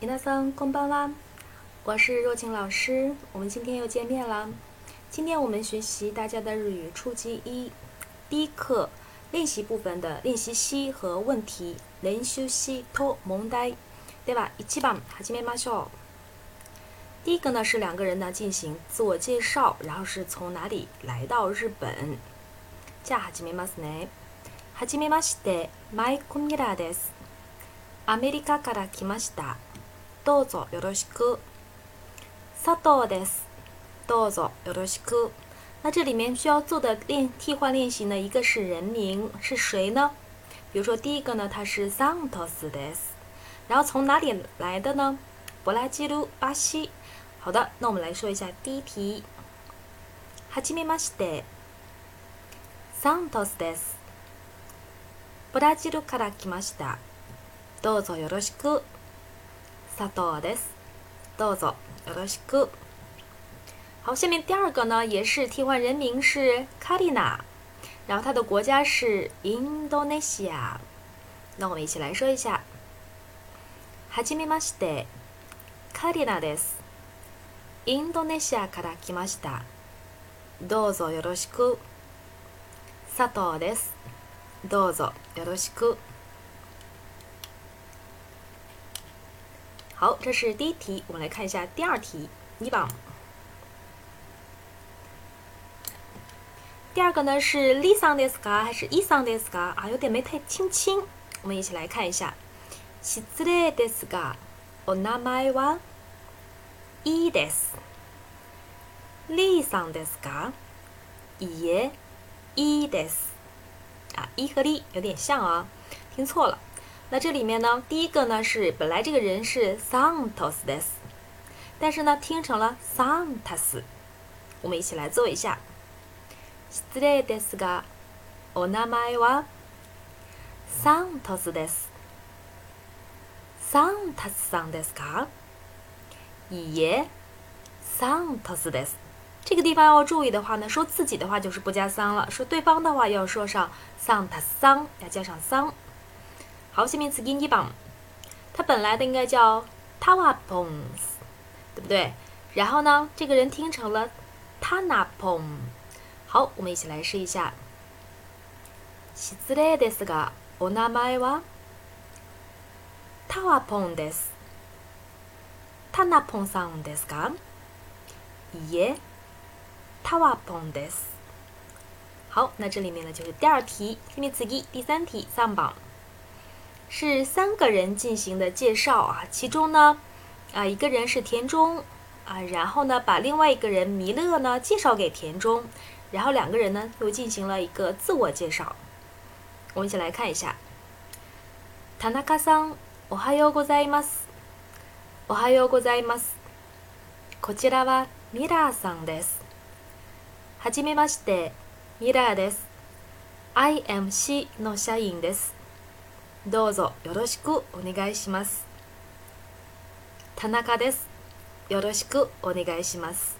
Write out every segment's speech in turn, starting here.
皆さんこんばんは，我是若晴老师，我们今天又见面了。今天我们学习大家的日语初级一第一课练习部分的练习西和问题。練習西と問題。では一番始めましょう。第一个呢是两个人呢进行自我介绍，然后是从哪里来到日本。じゃあ始めますね。はじめまして、マイコミラです。アメリカから来ました。 どうぞよろしく。佐藤です。どうぞよろしく。那这里面需要做的练替换练习呢，一个是人名是谁呢？比如说第一个呢，他是 Santos です。然后从哪里来的呢？布拉吉鲁，巴西。好的，那我们来说一下第一题。はじめまして。Santos です。ブラジルから来ました。どうぞよろしく。佐藤です。どうぞよろしく。好，下面第二个呢，也是替换人名是卡丽娜，然后她的国家是印度尼西亚。那我们一起来说一下。はじめまして、カリナです。インドネシアから来ました。どうぞよろしく。佐藤です。どうぞよろしく。好，这是第一题，我们来看一下第二题。一番。第二个呢是 Lisa ですか还是 Isan ですか啊？有点没太听清，我们一起来看一下。失礼ですが、お名前はいいです。リーさんですか？いいえ、いいです。啊，一和リ有点像啊，听错了。 那这里面呢，第一个呢是本来这个人是 Santos です，但是呢听成了 Santas。我们一起来做一下。失礼ですが、お名前はサントスです。サンタスさんですか？いいえ、サントスです。这个地方要注意的话呢，说自己的话就是不加桑了，说对方的话要说上桑塔桑，要加上桑。 好，下面次给你榜，它本来的应该叫 Tawapons，对不对？然后呢，这个人听成了 Tanapon。好，我们一起来试一下。失礼ですが、お名前はタワポンです。タナポンさんですか？いいえ、タワポンです。好，那这里面呢就是第二题。下面次第第三题上榜 是三个人进行的介绍啊，其中呢啊一个人是田中啊，然后呢把另外一个人弥勒呢介绍给田中。然后两个人呢又进行了一个自我介绍，我们一起来看一下。田中さん、おはようございます。おはようございます。こちらはミラーさんです。はじめまして、ミラーです。IMC の社員です。 どうぞよろしくお願いします。田中です。よろしくお願いします。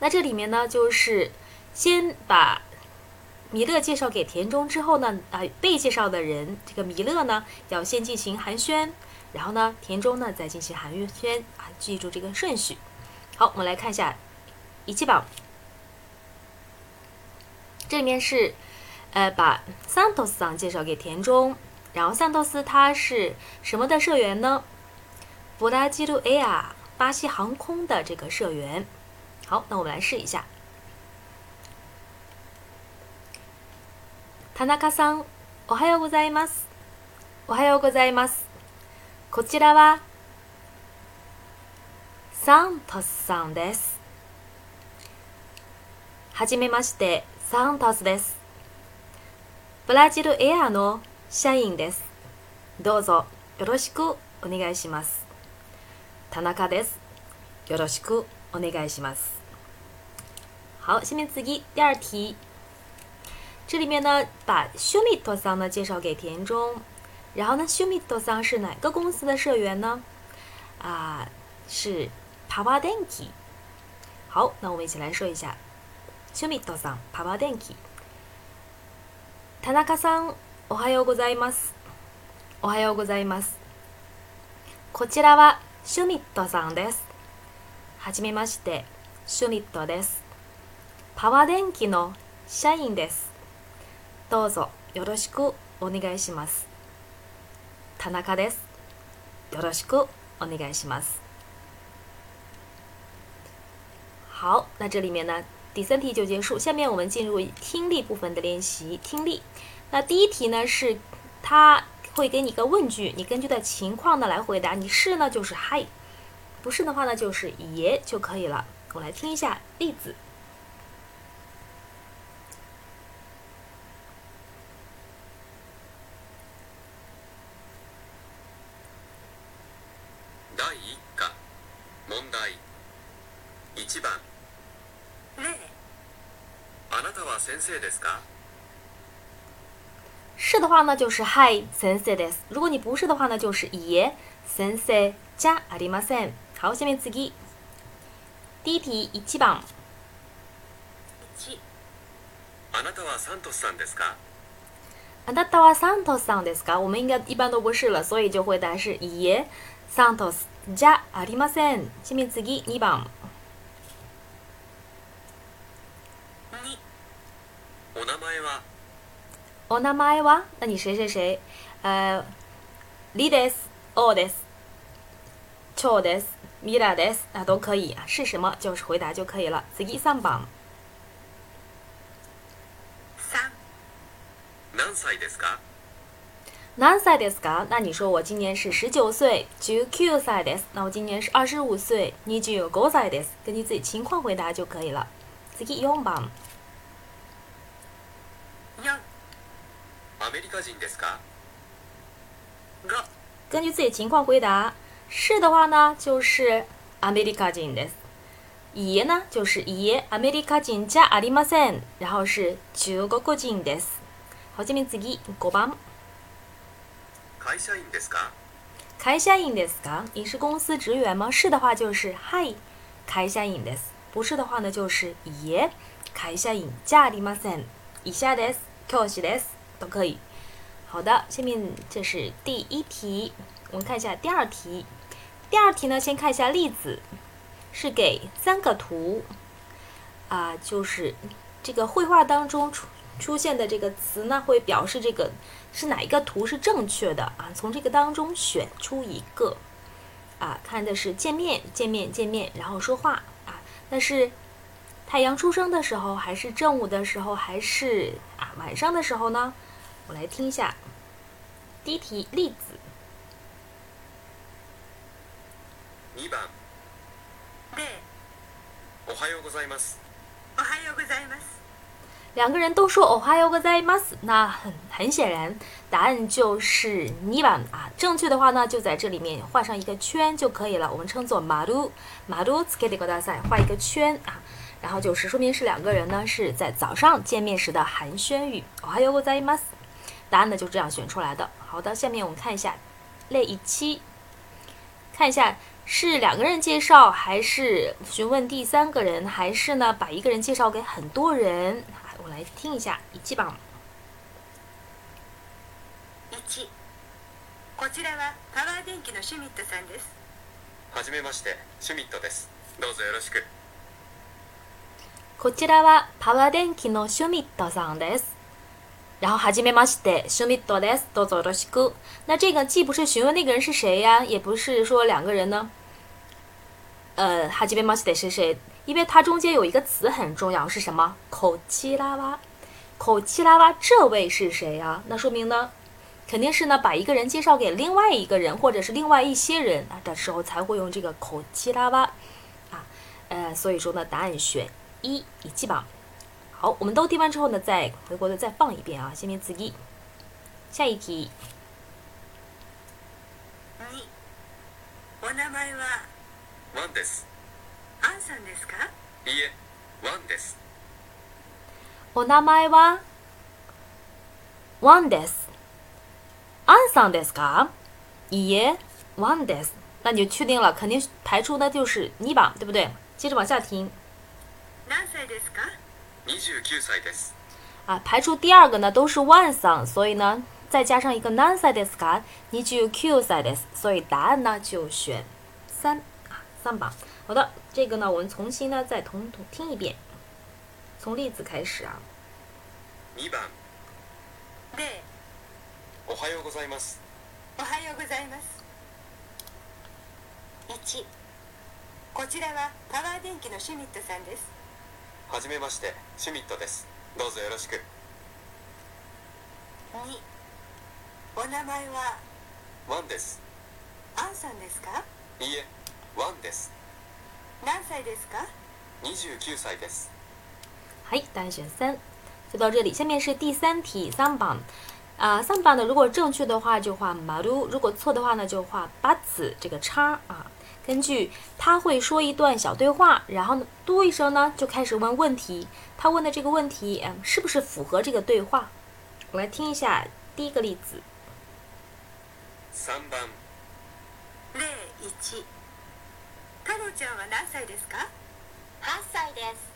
那这里面呢，就是先把弥勒介绍给田中之后呢，啊、呃，被介绍的人这个弥勒呢，要先进行寒暄，然后呢，田中呢再进行寒暄啊，记住这个顺序。好，我们来看一下一期榜，这里面是 呃把桑托斯桑介绍给田中，然后桑托斯他是什么的社员呢？布拉吉鲁 Air 巴西航空的这个社员。好，那我们来试一下。田中さん、おはようございます。おはようございます。こちらはサントスさんです。はじめまして、サントスです。 ブラジルエアの社員です。どうぞよろしくお願いします。田中です。よろしくお願いします。好，下面次一第二题，这里面呢把修米托桑呢介绍给田中，然后呢修米托桑是哪个公司的社员呢？啊，是 Power Denki。好，那我们一起来说一下修米托桑 Power Denki。田中さん、おはようございます。おはようございます。こちらはシュミットさんです。はじめまして、シュミットです。パワー電気の社員です。どうぞよろしくお願いします。田中です。よろしくお願いします。好，那这里面呢，第三题就结束。下面我们进入听力部分的练习。听力，那第一题呢是，他会给你个问句，你根据的情况呢来回答。你是呢就是嗨，不是的话呢就是耶就可以了。我来听一下例子。第一課問題一番是的话呢，就是はい先生です。如果你不是的话呢，就是いえ先生じゃありません。好，下面次第一题一番。一。あなたはサントスさんですか？あなたはサントスさんですか？我们应该一般都不是了，所以就回答是いえサントスじゃありません。下面次二番。お名前は？那你谁谁谁？呃，李です、おです、超です、ミラです，那都可以啊。是什么？就是回答就可以了。次三番。三。何歳ですか？何歳ですか？那你说我今年是十九岁，十九歳です。那我今年是二十五岁，二十五歳です。根据自己情况回答就可以了。次四番。 根据自己情况回答，是的话呢，就是アメリカ人です。いい呢，就是いいアメリカ人じゃありません。然后是中国人です。好，下面次五番。会社員ですか？会社員ですか？你是公司职员吗？是的话就是はい会社員です。不是的话呢，就是いい会社員じゃありません。以下です。教師です。都可以。好的，下面这是第一题，我们看一下第二题。第二题呢，先看一下例子，是给三个图，啊，就是这个绘画当中出出现的这个词呢，会表示这个是哪一个图是正确的啊？从这个当中选出一个，啊，看的是见面，见面，见面，然后说话啊。那是太阳出生的时候，还是正午的时候，还是啊晚上的时候呢？我来听一下第一题例子。二番。で、おはようございます。おはようございます。两个人都说おはようございます，那很很显然，答案就是二番啊。正确的话呢，就在这里面画上一个圈就可以了。我们称作马路马路つけてください，画一个圈啊，然后就是说明是两个人呢是在早上见面时的寒暄语。おはようございます。 答案呢就这样选出来的。好的，下面我们看一下类一期，看一下是两个人介绍，还是询问第三个人，还是呢把一个人介绍给很多人？我来听一下一期吧。一，こちらはパワー電気のシュミットさんです。はじめまして、シュミットです。どうぞよろしく。こちらはパワー電気のシュミットさんです。 然后哈基梅马西德シュミットです。どうぞよろしく。那这个既不是询问那个人是谁呀，也不是说两个人呢。呃，哈基梅马西德是谁？因为它中间有一个词很重要，是什么？口七拉哇，口七拉哇，这位是谁呀？那说明呢，肯定是呢把一个人介绍给另外一个人，或者是另外一些人啊的时候才会用这个口七拉哇啊。呃，所以说呢，答案选一，一记吧。 好，我们都听完之后呢，再回国的再放一遍啊。下面次一，下一题。二，お名前は。ワンです。アンさんですか。いいえ、ワンです。お名前は。ワンです。アンさんですか。いいえ、ワンです。那你就确定了，肯定排除的就是二番，对不对？接着往下听。何歳ですか。 29歳です。啊，排除第二个呢都是 one 桑，所以呢， 再加上一个何歳ですか？你就 Q 歳です，所以答案呢就选三啊，三番。好的，这个呢我们重新呢再统统听一遍，从例子开始啊。2番でおはようございますおはようございます1こちらはパワー電機のシュミットさんです はじめましてシュミットです。どうぞよろしく。2お名前は？ワンです。アンさんですか？いいえワンです。何歳ですか？29歳です。はい，答案选三。就到这里，下面是第三题，三番。啊，三番呢，如果正确的话就画马路，如果错的话呢就画八字这个叉。啊。根据他会说一段小对话，然后呢，嘟一声呢就开始问问题。他问的这个问题，嗯，是不是符合这个对话？我来听一下第一个例子。 3番例1太郎ちゃんは何歳ですか8歳です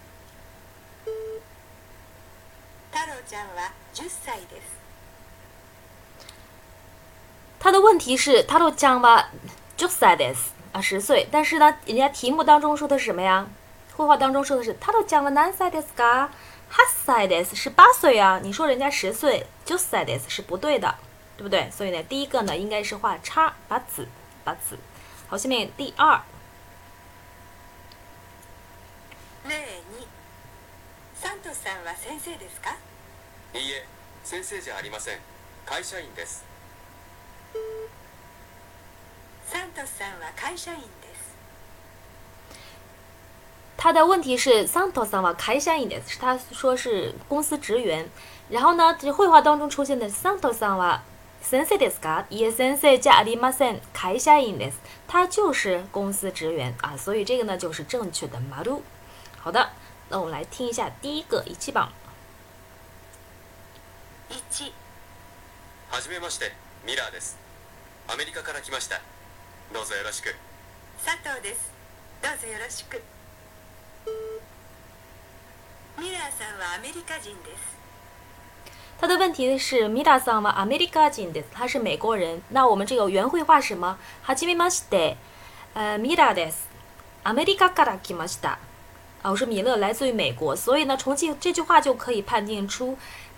太郎ちゃんは10歳です他的问题是，他都讲吧，就歳です 啊，十岁。但是呢，人家题目当中说的是什么呀？绘画当中说的是，他都讲了何歳ですか？八歳です是八岁啊。你说人家十岁，就歳です是不对的，对不对？所以呢，第一个呢应该是画叉，八字，八字。好，下面第二，例2サントスさんは先生ですかいいえ先生じゃありません会社員です トスさんは会社員です他的问题是桑托桑瓦开山一点，是他说是公司职员。然后呢，这绘画当中出现的桑托桑瓦先生ですか？也先生じゃありません。开山一点，他就是公司职员啊，所以这个呢就是正确的马路。好的，那我们来听一下第一个一起榜。 1はじめましてミラーですアメリカから来ました どうぞよろしく佐藤ですどうぞよろしくミラーさんはアメリカ人です他的问题是米达桑瓦アメリカ人です，他是美国人。那我们这个原绘画是什么？はじめまして，呃，ミラです。アメリカから来ました。啊，我是米勒，来自于美国，所以呢，从这这句话就可以判定出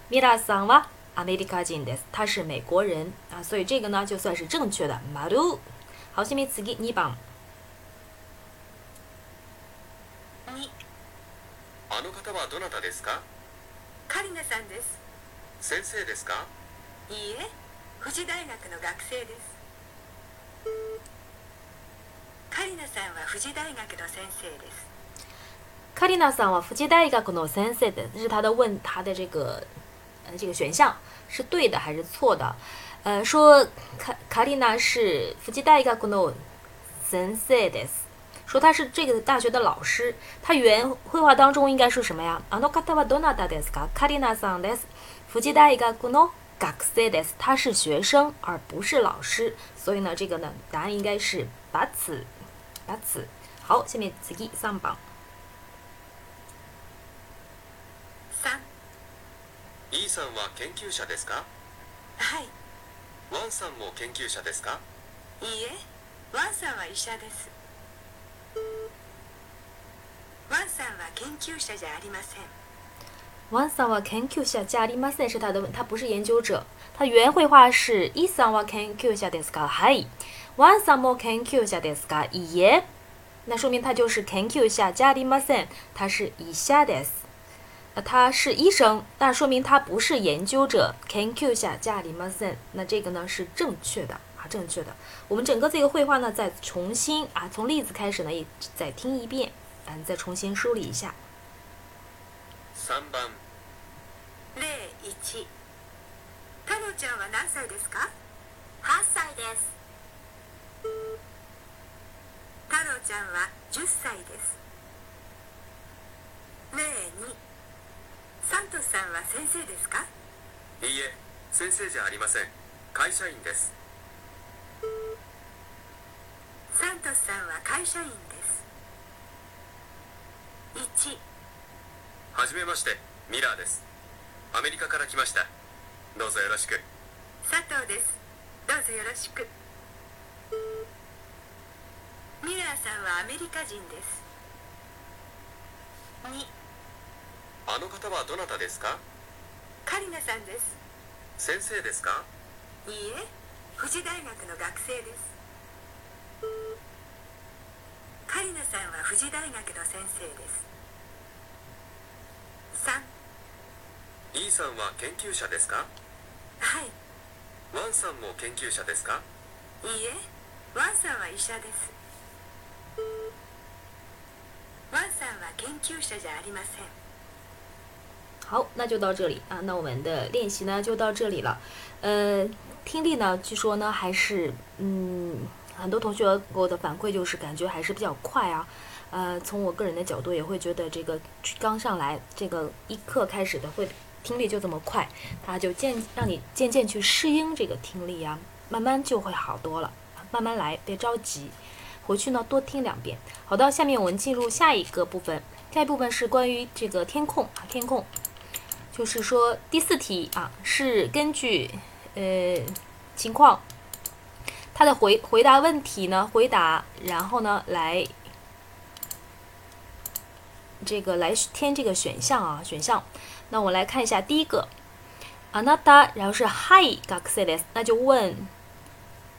米拉桑瓦アメリカ人です，他是美国人啊，所以这个呢就算是正确的。马路。好，下面次2番。2あの方はどなたですか？カリナさんです。先生ですか？いいえ富士大学の学生です。カリナさんは富士大学の先生です。カリナさんは富士大学の先生的，这是他的问他的这个呃这个选项是对的还是错的？呃，说卡卡丽娜是富士大学の先生です，说他是这个大学的老师。他原绘画当中应该说什么呀？あの方はどなたですか？カリナさんです。富士大学の学生です。他是学生而不是老师，所以呢，这个呢答案应该是八次，八次。好，下面次三番。 3 E さんは研究者ですかはい ワンさんも研究者ですか？いいえワンさんは医者ですワンさんは研究者じゃありませんワンさんは研究者じゃありません是他的问，他不是研究者。他原绘画是イさんは研究者ですか？はい。ワンさんも研究者ですか？いいえ。那说明他就是研究者じゃありません，他是医者です。呃，他是医生，那说明他不是研究者。研究者じゃありません，那这个呢是正确的啊，正确的。我们整个这个绘画呢，再重新啊，从例子开始呢，也再听一遍，嗯，再重新梳理一下。 3番例1太郎ちゃんは何歳ですか8歳です太郎ちゃんは10歳です例2 サントスさんは先生ですか？いいえ先生じゃありません。会社員です。サントスさんは会社員です。1はじめましてミラーです。アメリカから来ました。どうぞよろしく。佐藤です。どうぞよろしく。ミラーさんはアメリカ人です。2あの方はどなたですか？カリナさんです。先生ですか？いいえ富士大学の学生です。カリナさんは富士大学の先生です。3 E さんは研究者ですか？はい。ワンさんも研究者ですか？いいえワンさんは医者です。ワンさんは研究者じゃありません好，那就到这里啊。那我们的练习呢就到这里了。呃，听力呢，据说呢还是嗯，很多同学给我的反馈就是感觉还是比较快啊。呃，从我个人的角度也会觉得这个刚上来这个一课开始的会听力就这么快，它就渐让你渐渐去适应这个听力啊，慢慢就会好多了。慢慢来，别着急。回去呢多听两遍。好的，下面我们进入下一个部分。下一部分是关于这个填空啊，填空。就是说第四题啊，是根据呃情况，他的回回答问题呢，回答然后呢来这个来填这个选项啊，选项。那我来看一下第一个，あなた，然后是はい学生です，那就问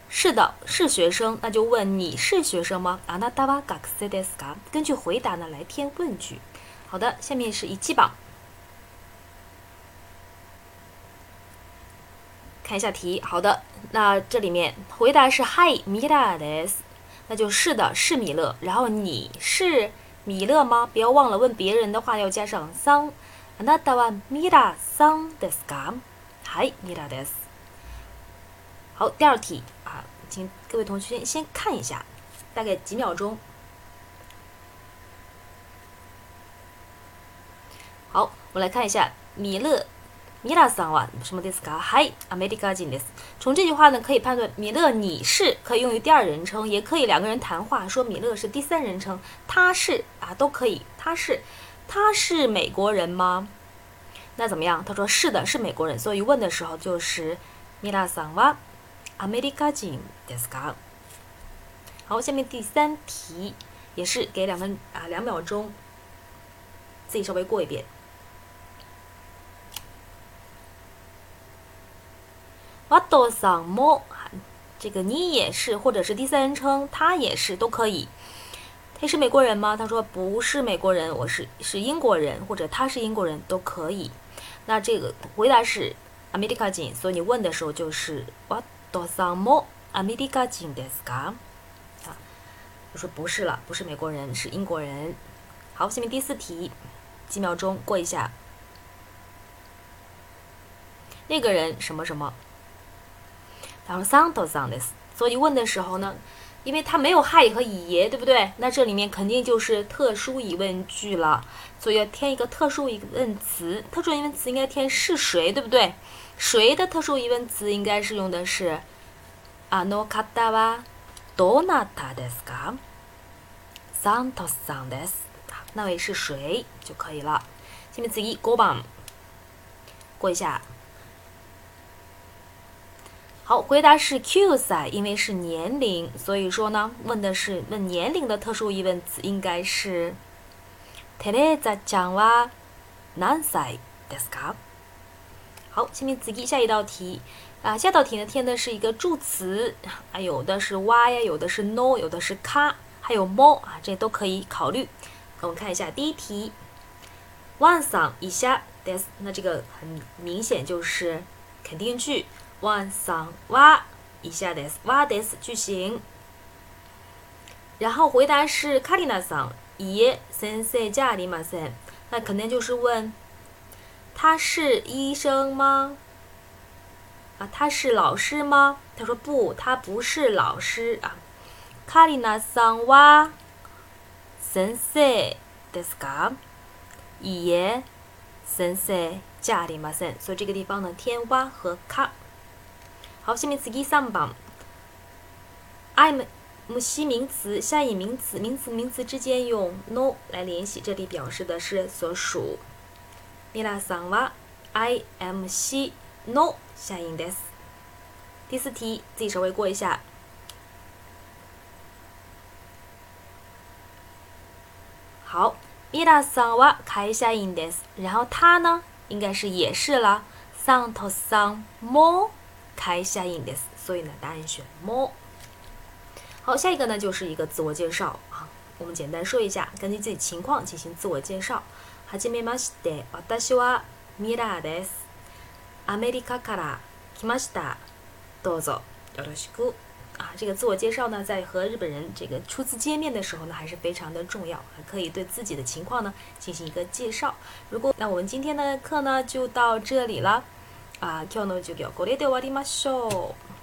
是的，是学生，那就问你是学生吗？あなたは学生ですか？根据回答呢来填问句。好的，下面是一期榜。 看一下题，好的，那这里面回答是 Hi Mira des，那就是的，是米勒。然后你是米勒吗？不要忘了问别人的话要加上桑。あなたはミラさんですか？Hi Mira des。好，第二题啊，请各位同学先看一下，大概几秒钟。好，我来看一下米勒。 米拉桑哇，什么ですか？嗨，アメリカ人です。从这句话呢，可以判断米勒你是可以用于第二人称，也可以两个人谈话说米勒是第三人称，他是啊都可以。他是，他是美国人吗？那怎么样？他说是的，是美国人。所以问的时候就是米拉桑哇，アメリカ人ですか？好，下面第三题也是给两分啊两秒钟，自己稍微过一遍。 ワトさんも，这个你也是，或者是第三人称，他也是，都可以。他是美国人吗？他说不是美国人，我是是英国人，或者他是英国人，都可以。那这个回答是アメリカ人，所以你问的时候就是ワトさんもアメリカ人ですか？啊，就说不是了，不是美国人，是英国人。好，下面第四题，几秒钟过一下。那个人什么什么？ 然后桑多桑的，所以问的时候呢，因为它没有嗨和以耶，对不对？那这里面肯定就是特殊疑问句了，所以要添一个特殊疑问词。特殊疑问词应该填是谁，对不对？谁的特殊疑问词应该是用的是あの方はどなたですか？桑多桑です，那位是谁就可以了。下面次一五番，过一下。 好，回答是 Q 歳，因为是年龄，所以说呢，问的是问年龄的特殊疑问词，应该是テレザちゃんは何歳ですか？好，下面次下一道题啊，下道题呢填的是一个助词，啊，有的是哇呀，有的是 no，有的是卡，还有も啊，这都可以考虑。我们看一下第一题，ワンさん以下です，那这个很明显就是肯定句。 ワンさんは以下ですはです句型。然后回答是カリナさん、いえ先生じゃありません。那肯定就是问他是医生吗？啊，他是老师吗？他说不，他不是老师啊。カリナさんは先生ですか？いえ先生じゃありません。所以这个地方呢，添哇和卡。 好，下面次第三番，I'm 母系名词下引名词，名词名词之间用 no 来联系，这里表示的是所属。皆さんは I am she no 下引です。 第四题自己稍微过一下。好，米拉桑は会社員です。然后他呢，应该是也是了。桑托桑も 会社員です。所以呢，答案选も。好，下一个呢就是一个自我介绍啊。我们简单说一下，根据自己情况进行自我介绍。はじめまして、私はミラです。アメリカから来ました。どうぞよろしく。啊，这个自我介绍呢，在和日本人这个初次见面的时候呢，还是非常的重要，可以对自己的情况呢进行一个介绍。如果那我们今天的课呢就到这里了。 あ，今日の授業これで終わりましょう。